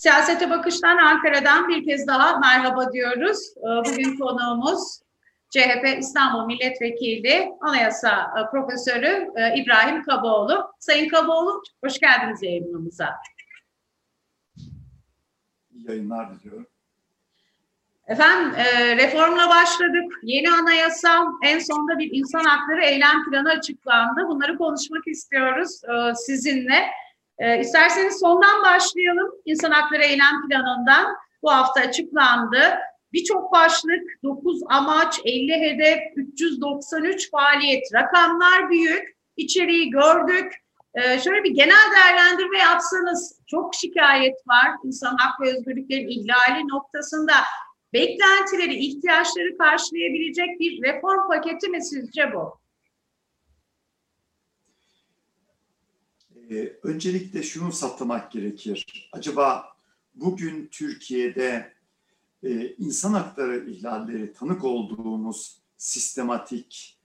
Siyasete Bakış'tan Ankara'dan bir kez daha merhaba diyoruz. Ee, bugün konuğumuz CHP İstanbul Milletvekili Anayasa e, Profesörü e, İbrahim Kaboğlu. Sayın Kaboğlu hoş geldiniz yayınımıza. İyi yayınlar diliyorum. Efendim e, reformla başladık. Yeni anayasa en sonunda bir insan hakları eylem planı açıklandı. Bunları konuşmak istiyoruz sizinle. E, isterseniz sondan başlayalım. İnsan Hakları Eylem Planı'ndan bu hafta açıklandı. Birçok başlık, 9 amaç, 50 hedef, 393 faaliyet. Rakamlar büyük, içeriği gördük. Ee, şöyle bir genel değerlendirme yapsanız çok şikayet var insan hak ve özgürlüklerin ihlali noktasında. Beklentileri, ihtiyaçları karşılayabilecek bir reform paketi mi sizce bu? Ee, öncelikle şunu saptamak gerekir. Acaba bugün Türkiye'de e, insan hakları ihlalleri tanık olduğumuz sistematik,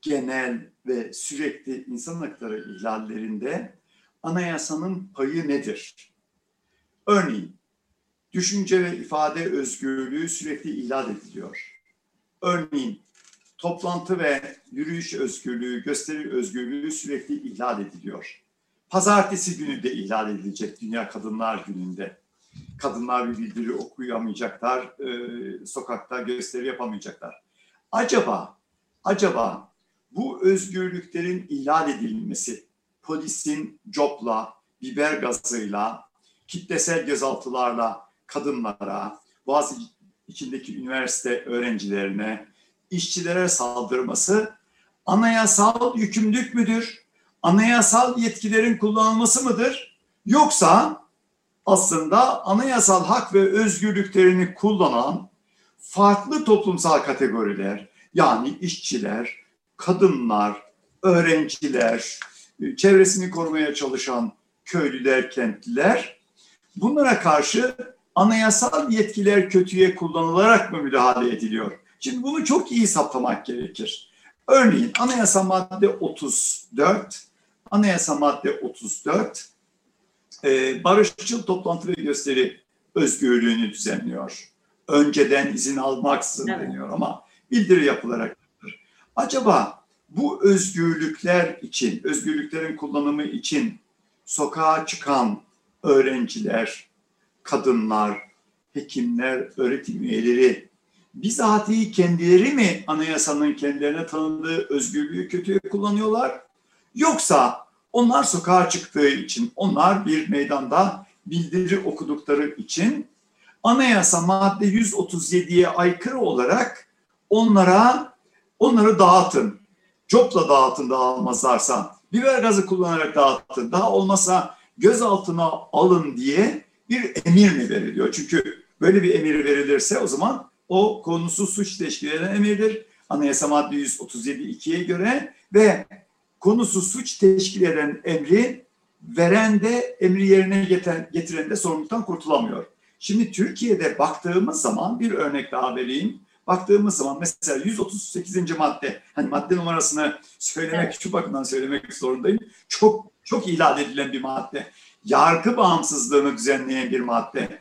genel ve sürekli insan hakları ihlallerinde anayasanın payı nedir? Örneğin düşünce ve ifade özgürlüğü sürekli ihlal ediliyor. Örneğin toplantı ve yürüyüş özgürlüğü, gösteri özgürlüğü sürekli ihlal ediliyor. Pazartesi günü de ihlal edilecek Dünya Kadınlar Günü'nde. Kadınlar bir bildiri okuyamayacaklar, e, sokakta gösteri yapamayacaklar. Acaba, acaba bu özgürlüklerin ihlal edilmesi, polisin copla, biber gazıyla, kitlesel gözaltılarla kadınlara, bazı içindeki üniversite öğrencilerine, işçilere saldırması anayasal yükümlülük müdür? Anayasal yetkilerin kullanılması mıdır? Yoksa aslında anayasal hak ve özgürlüklerini kullanan farklı toplumsal kategoriler yani işçiler, kadınlar, öğrenciler, çevresini korumaya çalışan köylüler, kentliler bunlara karşı anayasal yetkiler kötüye kullanılarak mı müdahale ediliyor? Şimdi bunu çok iyi saptamak gerekir. Örneğin anayasa madde 34 Anayasa madde 34 e, barışçıl toplantı ve gösteri özgürlüğünü düzenliyor. Önceden izin almaksızın evet. deniyor ama bildiri yapılarak. Acaba bu özgürlükler için, özgürlüklerin kullanımı için sokağa çıkan öğrenciler, kadınlar, hekimler, öğretim üyeleri bizatihi kendileri mi anayasanın kendilerine tanıdığı özgürlüğü kötüye kullanıyorlar? Yoksa onlar sokağa çıktığı için, onlar bir meydanda bildiri okudukları için anayasa madde 137'ye aykırı olarak onlara onları dağıtın. Copla dağıtın dağılmazlarsa. Biber gazı kullanarak dağıtın. Daha olmasa gözaltına alın diye bir emir mi veriliyor? Çünkü böyle bir emir verilirse o zaman o konusu suç teşkil eden emirdir. Anayasa madde 137 2'ye göre ve konusu suç teşkil eden emri veren de emri yerine getiren, de sorumluluktan kurtulamıyor. Şimdi Türkiye'de baktığımız zaman bir örnek daha vereyim. Baktığımız zaman mesela 138. madde, hani madde numarasını söylemek, evet. şu bakımdan söylemek zorundayım. Çok çok ihlal edilen bir madde. Yargı bağımsızlığını düzenleyen bir madde.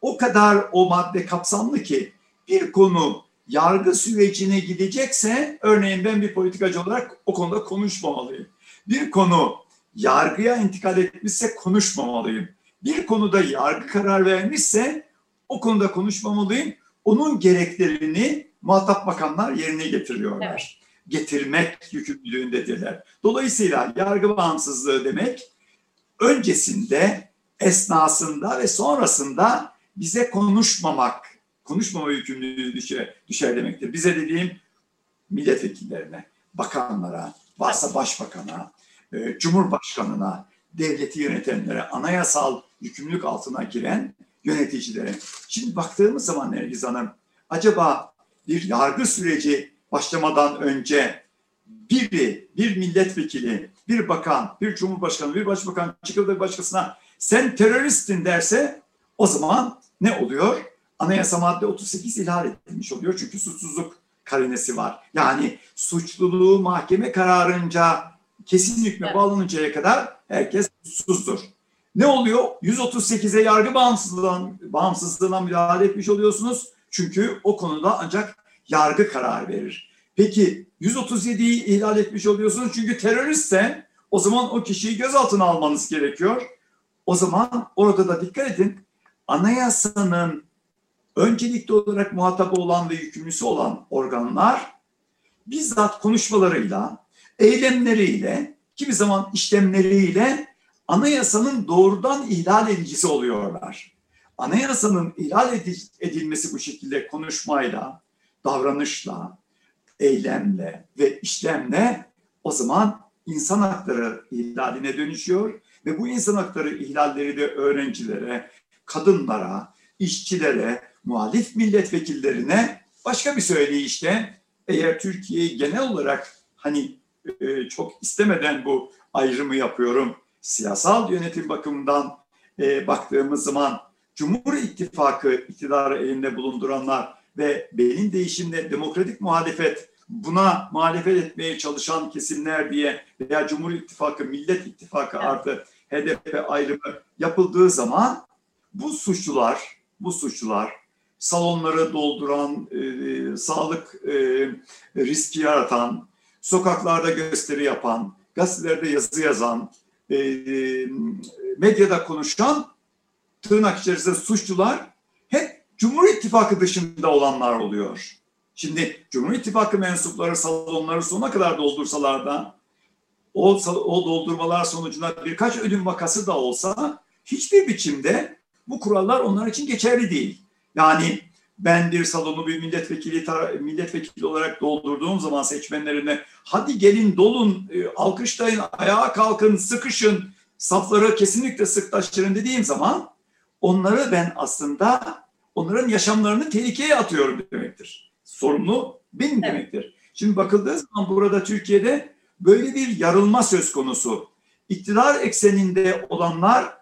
O kadar o madde kapsamlı ki bir konu yargı sürecine gidecekse örneğin ben bir politikacı olarak o konuda konuşmamalıyım. Bir konu yargıya intikal etmişse konuşmamalıyım. Bir konuda yargı karar vermişse o konuda konuşmamalıyım. Onun gereklerini muhatap bakanlar yerine getiriyorlar. Evet. Getirmek yükümlülüğündedirler. Dolayısıyla yargı bağımsızlığı demek öncesinde, esnasında ve sonrasında bize konuşmamak konuşmama yükümlülüğü düşer, düşer demektir. Bize dediğim milletvekillerine, bakanlara, varsa başbakana, e, cumhurbaşkanına, devleti yönetenlere, anayasal yükümlülük altına giren yöneticilere. Şimdi baktığımız zaman Nergiz Hanım, acaba bir yargı süreci başlamadan önce biri, bir milletvekili, bir bakan, bir cumhurbaşkanı, bir başbakan çıkıp da başkasına sen teröristin derse o zaman ne oluyor? Anayasa madde 38 ihlal edilmiş oluyor. Çünkü suçsuzluk karinesi var. Yani suçluluğu mahkeme kararınca kesin hükme evet. bağlanıncaya kadar herkes suçsuzdur. ne oluyor? 138'e yargı bağımsızlığına, bağımsızlığına müdahale etmiş oluyorsunuz. Çünkü o konuda ancak yargı karar verir. Peki 137'yi ihlal etmiş oluyorsunuz çünkü teröristse o zaman o kişiyi gözaltına almanız gerekiyor. O zaman orada da dikkat edin anayasanın öncelikli olarak muhatabı olan ve yükümlüsü olan organlar bizzat konuşmalarıyla, eylemleriyle, kimi zaman işlemleriyle anayasanın doğrudan ihlal edicisi oluyorlar. Anayasanın ihlal edilmesi bu şekilde konuşmayla, davranışla, eylemle ve işlemle o zaman insan hakları ihlaline dönüşüyor ve bu insan hakları ihlalleri de öğrencilere, kadınlara, işçilere, muhalif milletvekillerine başka bir söyleyişte eğer Türkiye'yi genel olarak hani e, çok istemeden bu ayrımı yapıyorum. Siyasal yönetim bakımından e, baktığımız zaman Cumhur İttifakı iktidarı elinde bulunduranlar ve benim değişimle demokratik muhalefet buna muhalefet etmeye çalışan kesimler diye veya Cumhur İttifakı, Millet İttifakı evet. artı HDP ayrımı yapıldığı zaman bu suçlular, bu suçlular salonları dolduran, e, sağlık e, riski yaratan, sokaklarda gösteri yapan, gazetelerde yazı yazan, e, medyada konuşan tırnak içerisinde suçlular hep Cumhur İttifakı dışında olanlar oluyor. Şimdi Cumhur İttifakı mensupları salonları sonuna kadar doldursalar da o, o doldurmalar sonucunda birkaç ölüm vakası da olsa hiçbir biçimde bu kurallar onlar için geçerli değil. Yani ben bir salonu bir milletvekili milletvekili olarak doldurduğum zaman seçmenlerine hadi gelin dolun, e, alkışlayın, ayağa kalkın, sıkışın, safları kesinlikle sıklaştırın dediğim zaman onları ben aslında onların yaşamlarını tehlikeye atıyorum demektir. Sorumlu benim evet. demektir. Şimdi bakıldığı zaman burada Türkiye'de böyle bir yarılma söz konusu. İktidar ekseninde olanlar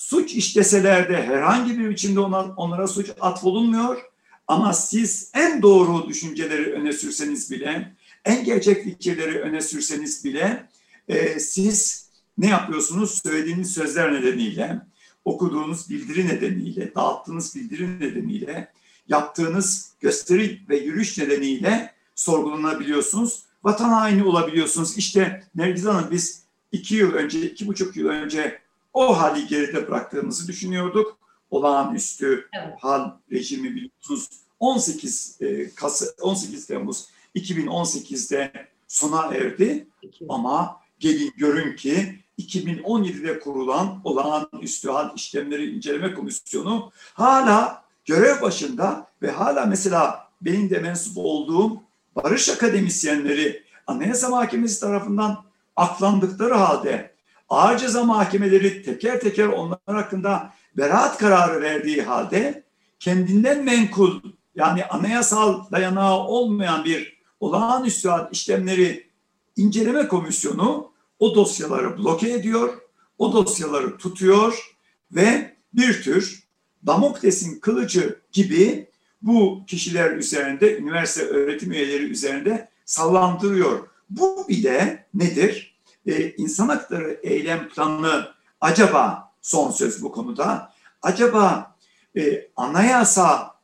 suç işleseler de herhangi bir biçimde ona, onlara suç atfolunmuyor. Ama siz en doğru düşünceleri öne sürseniz bile, en gerçek fikirleri öne sürseniz bile e, siz ne yapıyorsunuz? Söylediğiniz sözler nedeniyle, okuduğunuz bildiri nedeniyle, dağıttığınız bildiri nedeniyle, yaptığınız gösteri ve yürüyüş nedeniyle sorgulanabiliyorsunuz. Vatan haini olabiliyorsunuz. İşte Nergiz Hanım biz iki yıl önce, iki buçuk yıl önce o hali geride bıraktığımızı düşünüyorduk. Olağanüstü evet. hal rejimi biliyorsunuz 18 e, Kasım 18 Temmuz 2018'de sona erdi. Ama gelin görün ki 2017'de kurulan olağanüstü hal işlemleri inceleme komisyonu hala görev başında ve hala mesela benim de mensup olduğum barış akademisyenleri Anayasa Mahkemesi tarafından aklandıkları halde ağır ceza mahkemeleri teker teker onlar hakkında beraat kararı verdiği halde kendinden menkul yani anayasal dayanağı olmayan bir olağanüstü işlemleri inceleme komisyonu o dosyaları bloke ediyor, o dosyaları tutuyor ve bir tür Damokles'in kılıcı gibi bu kişiler üzerinde, üniversite öğretim üyeleri üzerinde sallandırıyor. Bu bile nedir? Ee, insan hakları eylem planı acaba son söz bu konuda, acaba e, anayasa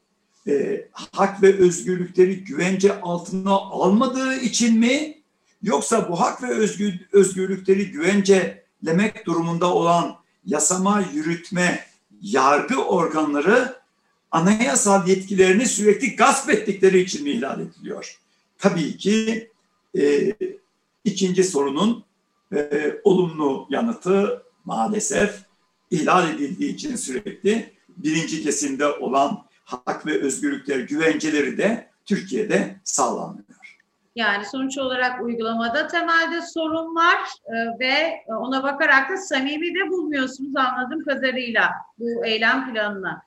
e, hak ve özgürlükleri güvence altına almadığı için mi yoksa bu hak ve özgür, özgürlükleri güvencelemek durumunda olan yasama, yürütme, yargı organları anayasal yetkilerini sürekli gasp ettikleri için mi ihlal ediliyor? Tabii ki e, ikinci sorunun e, olumlu yanıtı maalesef ihlal edildiği için sürekli birinci kesimde olan hak ve özgürlükler güvenceleri de Türkiye'de sağlanmıyor. Yani sonuç olarak uygulamada temelde sorun var e, ve ona bakarak da samimi de bulmuyorsunuz anladığım kadarıyla bu eylem planına.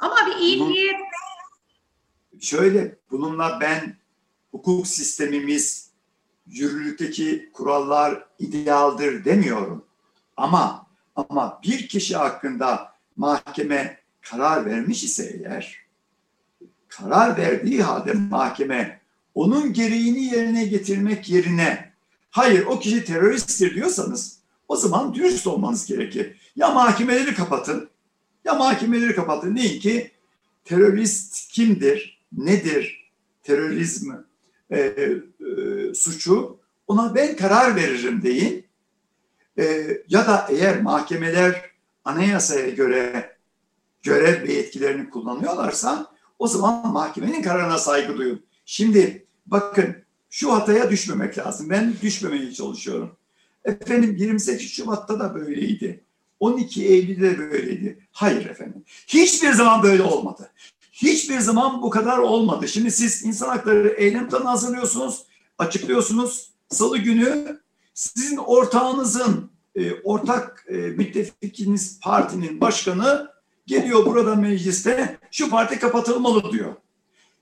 Ama bir iyi niyet... Şöyle bununla ben hukuk sistemimiz yürürlükteki kurallar idealdir demiyorum. Ama ama bir kişi hakkında mahkeme karar vermiş ise eğer karar verdiği halde mahkeme onun gereğini yerine getirmek yerine hayır o kişi teröristtir diyorsanız O zaman dürüst olmanız gerekir. Ya mahkemeleri kapatın, ya mahkemeleri kapatın. Deyin ki terörist kimdir, nedir, terörizm e, e, suçu ona ben karar veririm deyin. E, ya da eğer mahkemeler anayasaya göre görev ve yetkilerini kullanıyorlarsa o zaman mahkemenin kararına saygı duyun. Şimdi bakın şu hataya düşmemek lazım. Ben düşmemeye çalışıyorum. Efendim 28 Şubat'ta da böyleydi. 12 Eylül'de de böyleydi. Hayır efendim. Hiçbir zaman böyle olmadı. Hiçbir zaman bu kadar olmadı. Şimdi siz insan hakları eylem planı hazırlıyorsunuz, açıklıyorsunuz. Salı günü sizin ortağınızın, e, ortak e, müttefikiniz partinin başkanı geliyor burada mecliste şu parti kapatılmalı diyor.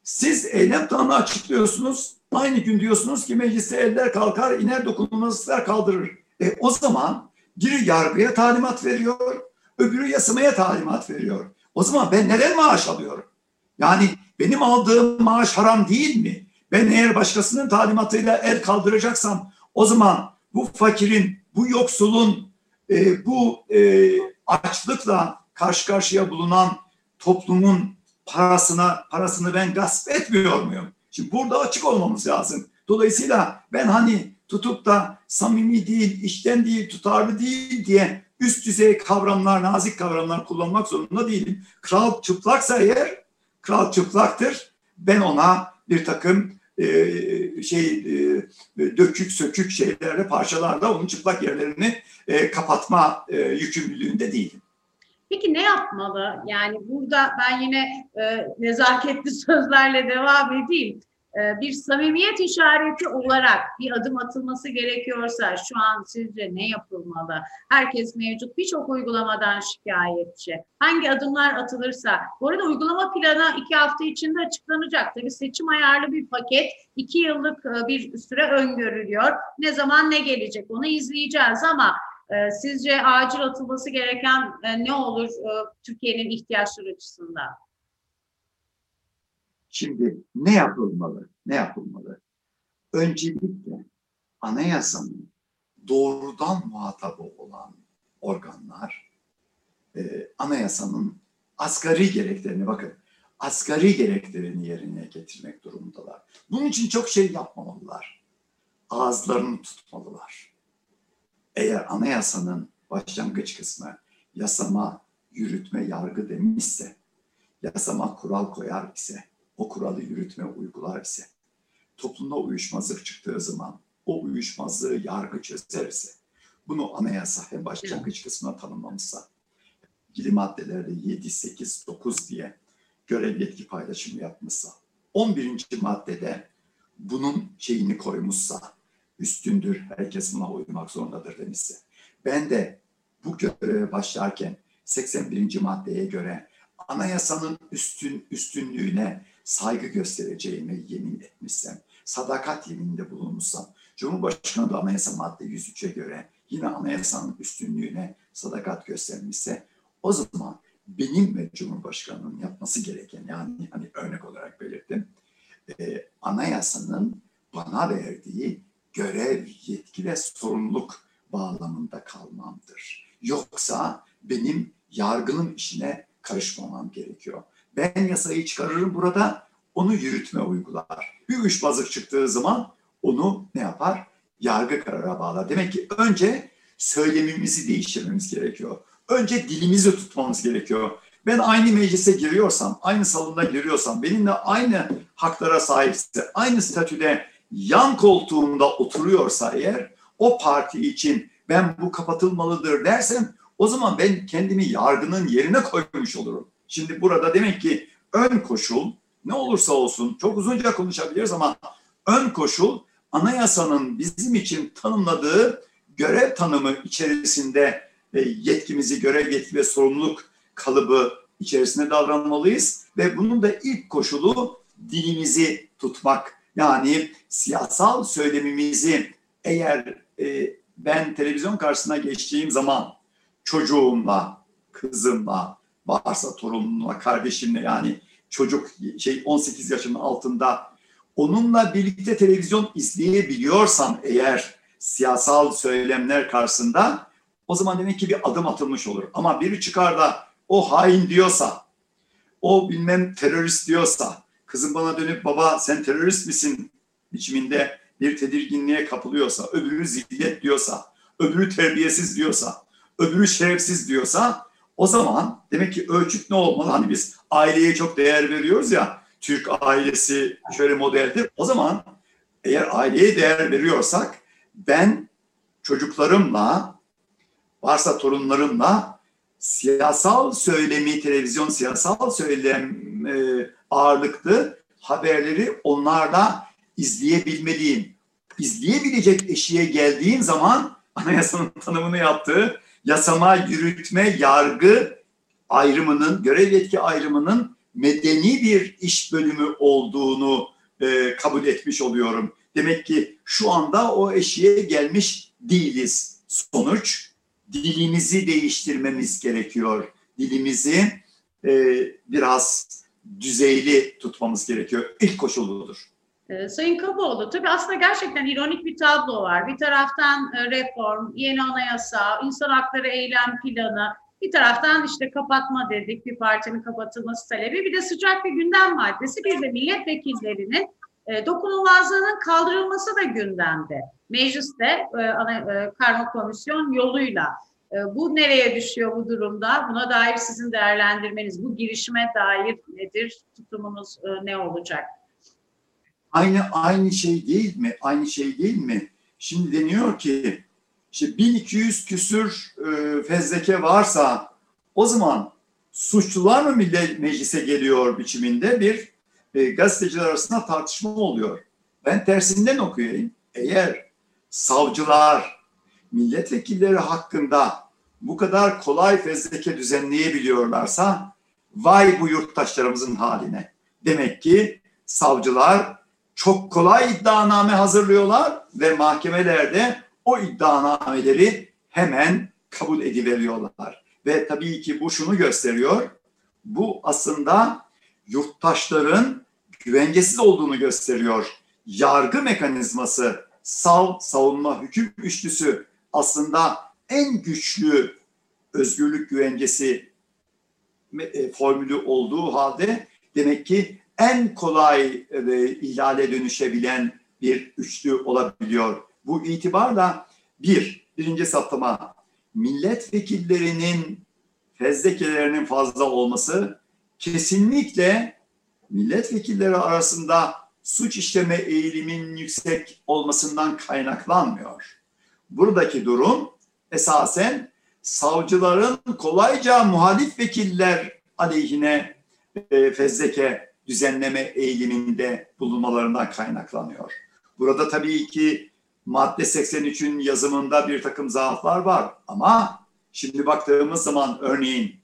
Siz eylem planı açıklıyorsunuz. Aynı gün diyorsunuz ki mecliste eller kalkar, iner dokunulmazlıklar kaldırır. E, o zaman biri yargıya talimat veriyor, öbürü yasamaya talimat veriyor. O zaman ben neden maaş alıyorum? Yani benim aldığım maaş haram değil mi? Ben eğer başkasının talimatıyla el kaldıracaksam o zaman bu fakirin, bu yoksulun, e, bu e, açlıkla karşı karşıya bulunan toplumun parasına parasını ben gasp etmiyor muyum? Şimdi burada açık olmamız lazım. Dolayısıyla ben hani tutup da samimi değil, işten değil, tutarlı değil diye üst düzey kavramlar, nazik kavramlar kullanmak zorunda değilim. Kral çıplaksa eğer, kral çıplaktır. Ben ona bir takım e, şey e, dökük sökük şeylerle parçalarla onun çıplak yerlerini e, kapatma e, yükümlülüğünde değilim. Peki ne yapmalı? Yani burada ben yine e, nezaketli sözlerle devam edeyim. E, bir samimiyet işareti olarak bir adım atılması gerekiyorsa şu an sizce ne yapılmalı? Herkes mevcut birçok uygulamadan şikayetçi. Hangi adımlar atılırsa, bu arada uygulama planı iki hafta içinde açıklanacak. Tabii seçim ayarlı bir paket, iki yıllık e, bir süre öngörülüyor. Ne zaman ne gelecek onu izleyeceğiz ama e, sizce acil atılması gereken e, ne olur Türkiye'nin ihtiyaçları açısından? Şimdi ne yapılmalı? Ne yapılmalı? Öncelikle anayasanın doğrudan muhatabı olan organlar e, anayasanın asgari gereklerini bakın asgari gereklerini yerine getirmek durumundalar. Bunun için çok şey yapmamalılar. Ağızlarını tutmalılar. Eğer anayasanın başlangıç kısmı yasama, yürütme, yargı demişse, yasama kural koyar ise, o kuralı yürütme uygular ise, toplumda uyuşmazlık çıktığı zaman o uyuşmazlığı yargı çözer ise, bunu anayasa hem başlangıç kısmına tanımlamışsa, ilgili maddelerde 7, 8, 9 diye görev yetki paylaşımı yapmışsa, 11. maddede bunun şeyini koymuşsa, üstündür, herkes buna uymak zorundadır demişse. Ben de bu göreve başlarken 81. maddeye göre anayasanın üstün üstünlüğüne saygı göstereceğime yemin etmişsem, sadakat yemininde bulunmuşsam, Cumhurbaşkanı da anayasa madde 103'e göre yine anayasanın üstünlüğüne sadakat göstermişse o zaman benim ve Cumhurbaşkanı'nın yapması gereken yani hani örnek olarak belirttim e, anayasanın bana verdiği görev, yetki ve sorumluluk bağlamında kalmamdır. Yoksa benim yargının işine karışmamam gerekiyor. Ben yasayı çıkarırım burada, onu yürütme uygular. Bir uyuşmazlık çıktığı zaman onu ne yapar? Yargı karara bağlar. Demek ki önce söylemimizi değiştirmemiz gerekiyor. Önce dilimizi tutmamız gerekiyor. Ben aynı meclise giriyorsam, aynı salonda giriyorsam, benimle aynı haklara sahipse, aynı statüde yan koltuğumda oturuyorsa eğer o parti için ben bu kapatılmalıdır dersem o zaman ben kendimi yargının yerine koymuş olurum. Şimdi burada demek ki ön koşul ne olursa olsun çok uzunca konuşabiliriz ama ön koşul anayasanın bizim için tanımladığı görev tanımı içerisinde e, yetkimizi, görev yetki ve sorumluluk kalıbı içerisinde davranmalıyız ve bunun da ilk koşulu dilimizi tutmak. Yani siyasal söylemimizi eğer e, ben televizyon karşısına geçtiğim zaman çocuğumla, kızımla, varsa torunumla, kardeşimle yani çocuk şey 18 yaşının altında onunla birlikte televizyon izleyebiliyorsam eğer siyasal söylemler karşısında O zaman demek ki bir adım atılmış olur. Ama biri çıkar da o hain diyorsa, o bilmem terörist diyorsa, kızım bana dönüp baba sen terörist misin biçiminde bir tedirginliğe kapılıyorsa, öbürü zillet diyorsa, öbürü terbiyesiz diyorsa, öbürü şerefsiz diyorsa o zaman demek ki ölçüt ne olmalı? Hani biz aileye çok değer veriyoruz ya, Türk ailesi şöyle modeldir. O zaman eğer aileye değer veriyorsak ben çocuklarımla, varsa torunlarımla siyasal söylemi, televizyon siyasal söylem e, ağırlıklı haberleri onlarla izleyebilmeliyim. İzleyebilecek eşiğe geldiğim zaman anayasanın tanımını yaptığı yasama, yürütme, yargı ayrımının, görev yetki ayrımının medeni bir iş bölümü olduğunu e, kabul etmiş oluyorum. Demek ki şu anda o eşiğe gelmiş değiliz. Sonuç dilimizi değiştirmemiz gerekiyor. Dilimizi e, biraz düzeyli tutmamız gerekiyor. İlk koşul budur. Ee, Sayın Kaboğlu, tabii aslında gerçekten ironik bir tablo var. Bir taraftan e, reform, yeni anayasa, insan hakları eylem planı, bir taraftan işte kapatma dedik, bir partinin kapatılması talebi, bir de sıcak bir gündem maddesi, bir de milletvekillerinin e, dokunulmazlığının kaldırılması da gündemde. Mecliste e, ana, e, karma komisyon yoluyla. E, bu nereye düşüyor bu durumda? Buna dair sizin değerlendirmeniz, bu girişime dair nedir? Tutumunuz ne olacak? Aynı aynı şey değil mi? Aynı şey değil mi? Şimdi deniyor ki işte 1200 küsür e, fezleke varsa o zaman suçlular mı meclise geliyor biçiminde bir e, gazeteciler arasında tartışma oluyor. Ben tersinden okuyayım. Eğer savcılar milletvekilleri hakkında bu kadar kolay fezleke düzenleyebiliyorlarsa vay bu yurttaşlarımızın haline. Demek ki savcılar çok kolay iddianame hazırlıyorlar ve mahkemelerde o iddianameleri hemen kabul ediveriyorlar. Ve tabii ki bu şunu gösteriyor. Bu aslında yurttaşların güvencesiz olduğunu gösteriyor. Yargı mekanizması, sav, savunma, hüküm üçlüsü aslında en güçlü özgürlük güvencesi e, formülü olduğu halde demek ki en kolay e, ihlale dönüşebilen bir üçlü olabiliyor. Bu itibarla bir, birinci saptama milletvekillerinin fezlekelerinin fazla olması kesinlikle milletvekilleri arasında suç işleme eğiliminin yüksek olmasından kaynaklanmıyor. Buradaki durum esasen savcıların kolayca muhalif vekiller aleyhine e, fezleke düzenleme eğiliminde bulunmalarından kaynaklanıyor. Burada tabii ki madde 83'ün yazımında bir takım zaaflar var ama şimdi baktığımız zaman örneğin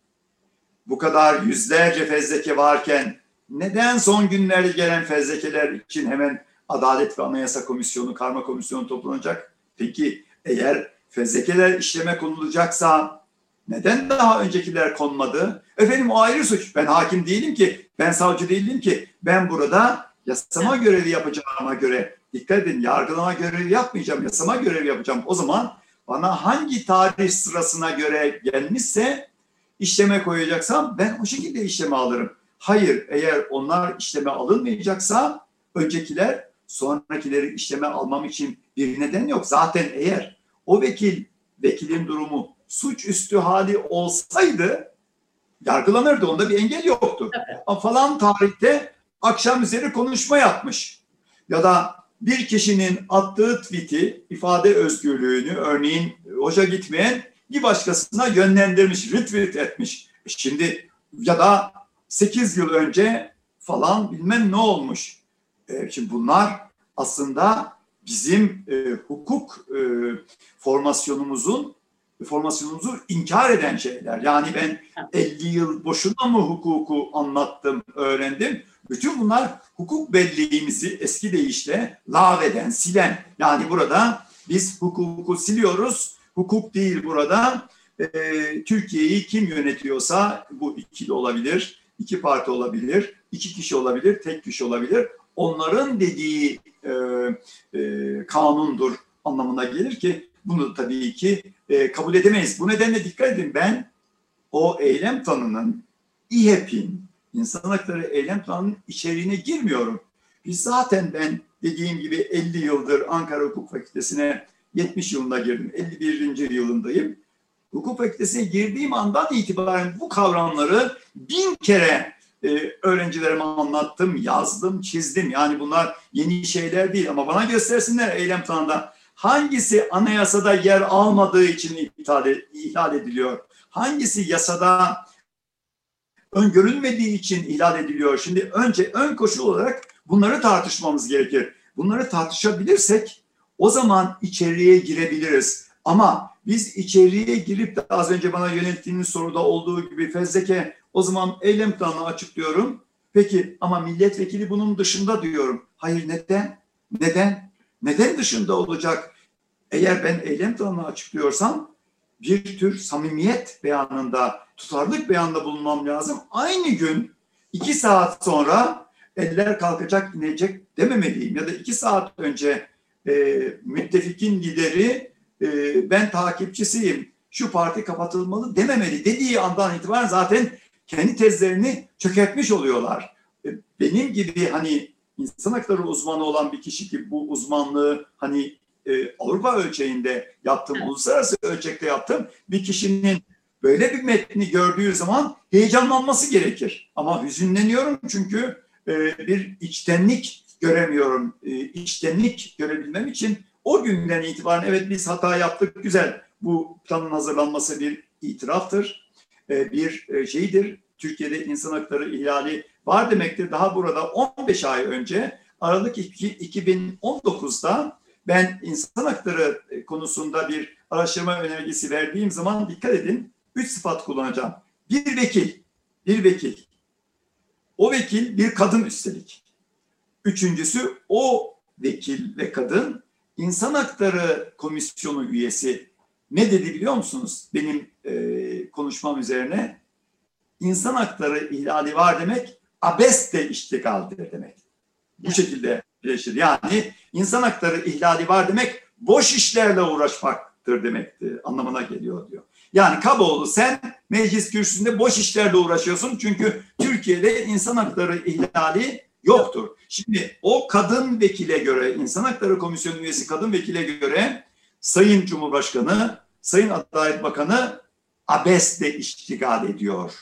bu kadar yüzlerce fezleke varken neden son günlerde gelen fezlekeler için hemen Adalet ve Anayasa Komisyonu, Karma Komisyonu toplanacak? Peki eğer fezlekeler işleme konulacaksa neden daha öncekiler konmadı? Efendim o ayrı suç. Ben hakim değilim ki, ben savcı değilim ki. Ben burada yasama görevi yapacağıma göre, dikkat edin yargılama görevi yapmayacağım, yasama görevi yapacağım. O zaman bana hangi tarih sırasına göre gelmişse işleme koyacaksam ben o şekilde işleme alırım. Hayır eğer onlar işleme alınmayacaksa öncekiler sonrakileri işleme almam için bir neden yok. Zaten eğer o vekil, vekilin durumu suçüstü hali olsaydı yargılanırdı. Onda bir engel yoktu. Ama falan tarihte akşam üzeri konuşma yapmış. Ya da bir kişinin attığı tweet'i, ifade özgürlüğünü örneğin hoşa gitmeyen bir başkasına yönlendirmiş, retweet etmiş. Şimdi ya da 8 yıl önce falan bilmem ne olmuş. E, şimdi bunlar aslında bizim e, hukuk e, formasyonumuzun formasyonumuzu inkar eden şeyler. Yani ben 50 yıl boşuna mı hukuku anlattım, öğrendim? Bütün bunlar hukuk belleğimizi eski deyişle lağveden, silen. Yani burada biz hukuku siliyoruz. Hukuk değil burada. E, Türkiye'yi kim yönetiyorsa bu ikili olabilir, iki parti olabilir, iki kişi olabilir, tek kişi olabilir. Onların dediği e, e, kanundur anlamına gelir ki bunu tabii ki e, kabul edemeyiz. Bu nedenle dikkat edin ben o eylem planının İHEP'in insan hakları eylem planının içeriğine girmiyorum. Biz zaten ben dediğim gibi 50 yıldır Ankara Hukuk Fakültesine 70 yılında girdim. 51. yılındayım. Hukuk Fakültesine girdiğim andan itibaren bu kavramları bin kere e, öğrencilerime anlattım, yazdım, çizdim. Yani bunlar yeni şeyler değil ama bana göstersinler eylem planında hangisi anayasada yer almadığı için ihlal, ediliyor? Hangisi yasada öngörülmediği için ihlal ediliyor? Şimdi önce ön koşul olarak bunları tartışmamız gerekir. Bunları tartışabilirsek o zaman içeriye girebiliriz. Ama biz içeriye girip de az önce bana yönelttiğiniz soruda olduğu gibi fezleke o zaman eylem planını açıklıyorum. Peki ama milletvekili bunun dışında diyorum. Hayır neden? Neden? Neden dışında olacak? Eğer ben eylem planını açıklıyorsam bir tür samimiyet beyanında, tutarlılık beyanında bulunmam lazım. Aynı gün iki saat sonra eller kalkacak inecek dememeliyim. Ya da iki saat önce e, müttefikin lideri e, ben takipçisiyim, şu parti kapatılmalı dememeli dediği andan itibaren zaten kendi tezlerini çökertmiş oluyorlar. E, benim gibi hani insan hakları uzmanı olan bir kişi ki bu uzmanlığı hani e, Avrupa ölçeğinde yaptım, evet. uluslararası ölçekte yaptım. Bir kişinin böyle bir metni gördüğü zaman heyecanlanması gerekir. Ama hüzünleniyorum çünkü e, bir içtenlik göremiyorum. E, içtenlik görebilmem için o günden itibaren evet biz hata yaptık güzel. Bu planın hazırlanması bir itiraftır. E, bir e, şeydir. Türkiye'de insan hakları ihlali var demektir. Daha burada 15 ay önce Aralık 2019'da ben insan hakları konusunda bir araştırma önergesi verdiğim zaman dikkat edin. Üç sıfat kullanacağım. Bir vekil, bir vekil. O vekil bir kadın üstelik. Üçüncüsü o vekil ve kadın insan hakları komisyonu üyesi. Ne dedi biliyor musunuz benim e, konuşmam üzerine? İnsan hakları ihlali var demek abeste iştigaldir demek. Bu şekilde birleşir. Yani insan hakları ihlali var demek boş işlerle uğraşmaktır demektir anlamına geliyor diyor. Yani Kaboğlu sen meclis kürsüsünde boş işlerle uğraşıyorsun çünkü Türkiye'de insan hakları ihlali yoktur. Şimdi o kadın vekile göre, insan hakları komisyonu üyesi kadın vekile göre Sayın Cumhurbaşkanı, Sayın Adalet Bakanı abesle iştigal ediyor.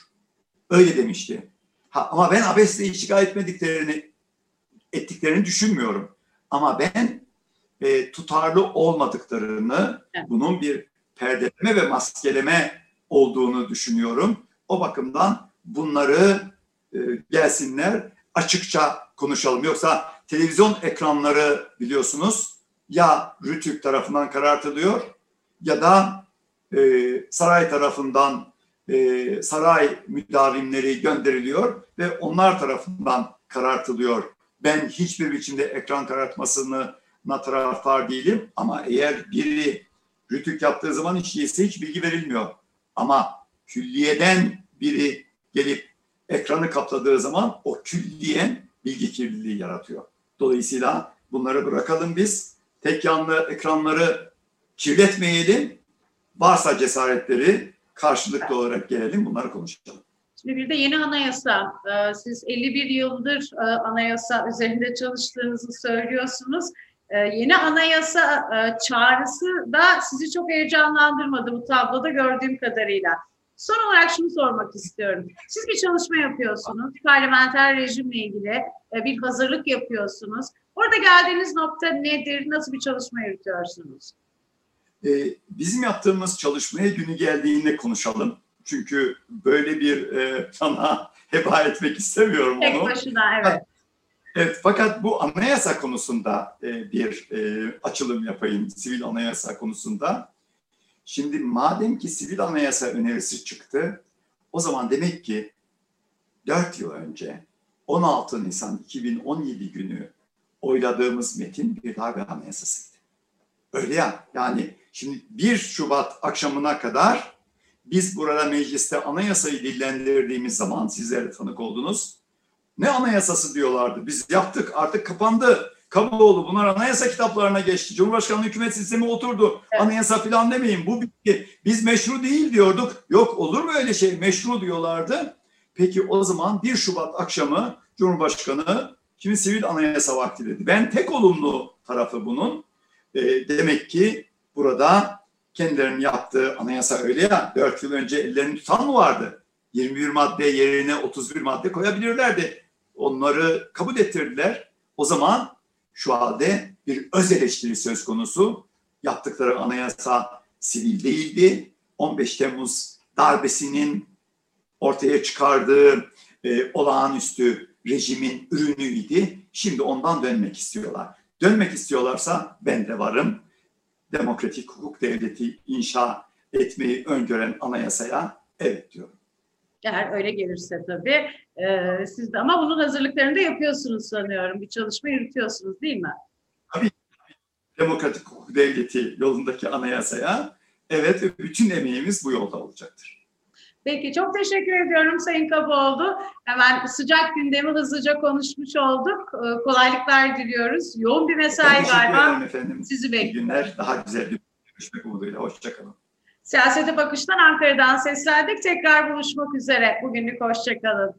Öyle demişti. Ha, ama ben abesle iştigal etmediklerini ettiklerini düşünmüyorum. Ama ben e, tutarlı olmadıklarını, evet. bunun bir perdeleme ve maskeleme olduğunu düşünüyorum. O bakımdan bunları e, gelsinler açıkça konuşalım. Yoksa televizyon ekranları biliyorsunuz ya Rütük tarafından karartılıyor ya da e, saray tarafından e, saray müdavimleri gönderiliyor ve onlar tarafından karartılıyor. Ben hiçbir biçimde ekran karartmasını taraftar değilim ama eğer biri rütük yaptığı zaman değilse hiç bilgi verilmiyor. Ama külliyeden biri gelip ekranı kapladığı zaman o külliyen bilgi kirliliği yaratıyor. Dolayısıyla bunları bırakalım biz. Tek yanlı ekranları kirletmeyelim. Varsa cesaretleri karşılıklı olarak gelelim bunları konuşalım. Şimdi bir de yeni anayasa. Ee, siz 51 yıldır e, anayasa üzerinde çalıştığınızı söylüyorsunuz. Ee, yeni anayasa e, çağrısı da sizi çok heyecanlandırmadı bu tabloda gördüğüm kadarıyla. Son olarak şunu sormak istiyorum. Siz bir çalışma yapıyorsunuz. Parlamenter rejimle ilgili e, bir hazırlık yapıyorsunuz. Orada geldiğiniz nokta nedir? Nasıl bir çalışma yürütüyorsunuz? Bizim yaptığımız çalışmaya günü geldiğinde konuşalım. Çünkü böyle bir e, plana heba etmek istemiyorum Tek onu. Tek başına evet. Evet, fakat bu anayasa konusunda e, bir e, açılım yapayım, sivil anayasa konusunda. Şimdi madem ki sivil anayasa önerisi çıktı, o zaman demek ki 4 yıl önce 16 Nisan 2017 günü oyladığımız metin bir darbe anayasasıydı. Öyle ya, yani şimdi 1 Şubat akşamına kadar biz burada mecliste anayasayı dillendirdiğimiz zaman sizler de tanık oldunuz. Ne anayasası diyorlardı. Biz yaptık artık kapandı. Kaboğlu bunlar anayasa kitaplarına geçti. Cumhurbaşkanlığı hükümet sistemi oturdu. Evet. Anayasa falan demeyin. Bu bitti. Biz meşru değil diyorduk. Yok olur mu öyle şey? Meşru diyorlardı. Peki o zaman 1 Şubat akşamı Cumhurbaşkanı şimdi sivil anayasa vakti dedi. Ben tek olumlu tarafı bunun. E, demek ki burada kendilerinin yaptığı anayasa öyle ya 4 yıl önce ellerini tutan mı vardı? 21 madde yerine 31 madde koyabilirlerdi. Onları kabul ettirdiler. O zaman şu halde bir öz eleştiri söz konusu. Yaptıkları anayasa sivil değildi. 15 Temmuz darbesinin ortaya çıkardığı e, olağanüstü rejimin ürünüydü. Şimdi ondan dönmek istiyorlar. Dönmek istiyorlarsa ben de varım. Demokratik hukuk devleti inşa etmeyi öngören anayasaya evet diyorum. Eğer öyle gelirse tabii. Ee, siz de ama bunun hazırlıklarını da yapıyorsunuz sanıyorum. Bir çalışma yürütüyorsunuz değil mi? Demokratik hukuk devleti yolundaki anayasaya evet ve bütün emeğimiz bu yolda olacaktır. Peki çok teşekkür ediyorum Sayın Kaboğlu. Hemen sıcak gündemi hızlıca konuşmuş olduk. Ee, kolaylıklar diliyoruz. Yoğun bir mesai galiba. efendim. Sizi İyi bekliyor. günler. Daha güzel bir görüşmek umuduyla. Hoşçakalın. Siyasete Bakış'tan Ankara'dan seslendik. Tekrar buluşmak üzere. Bugünlük hoşçakalın.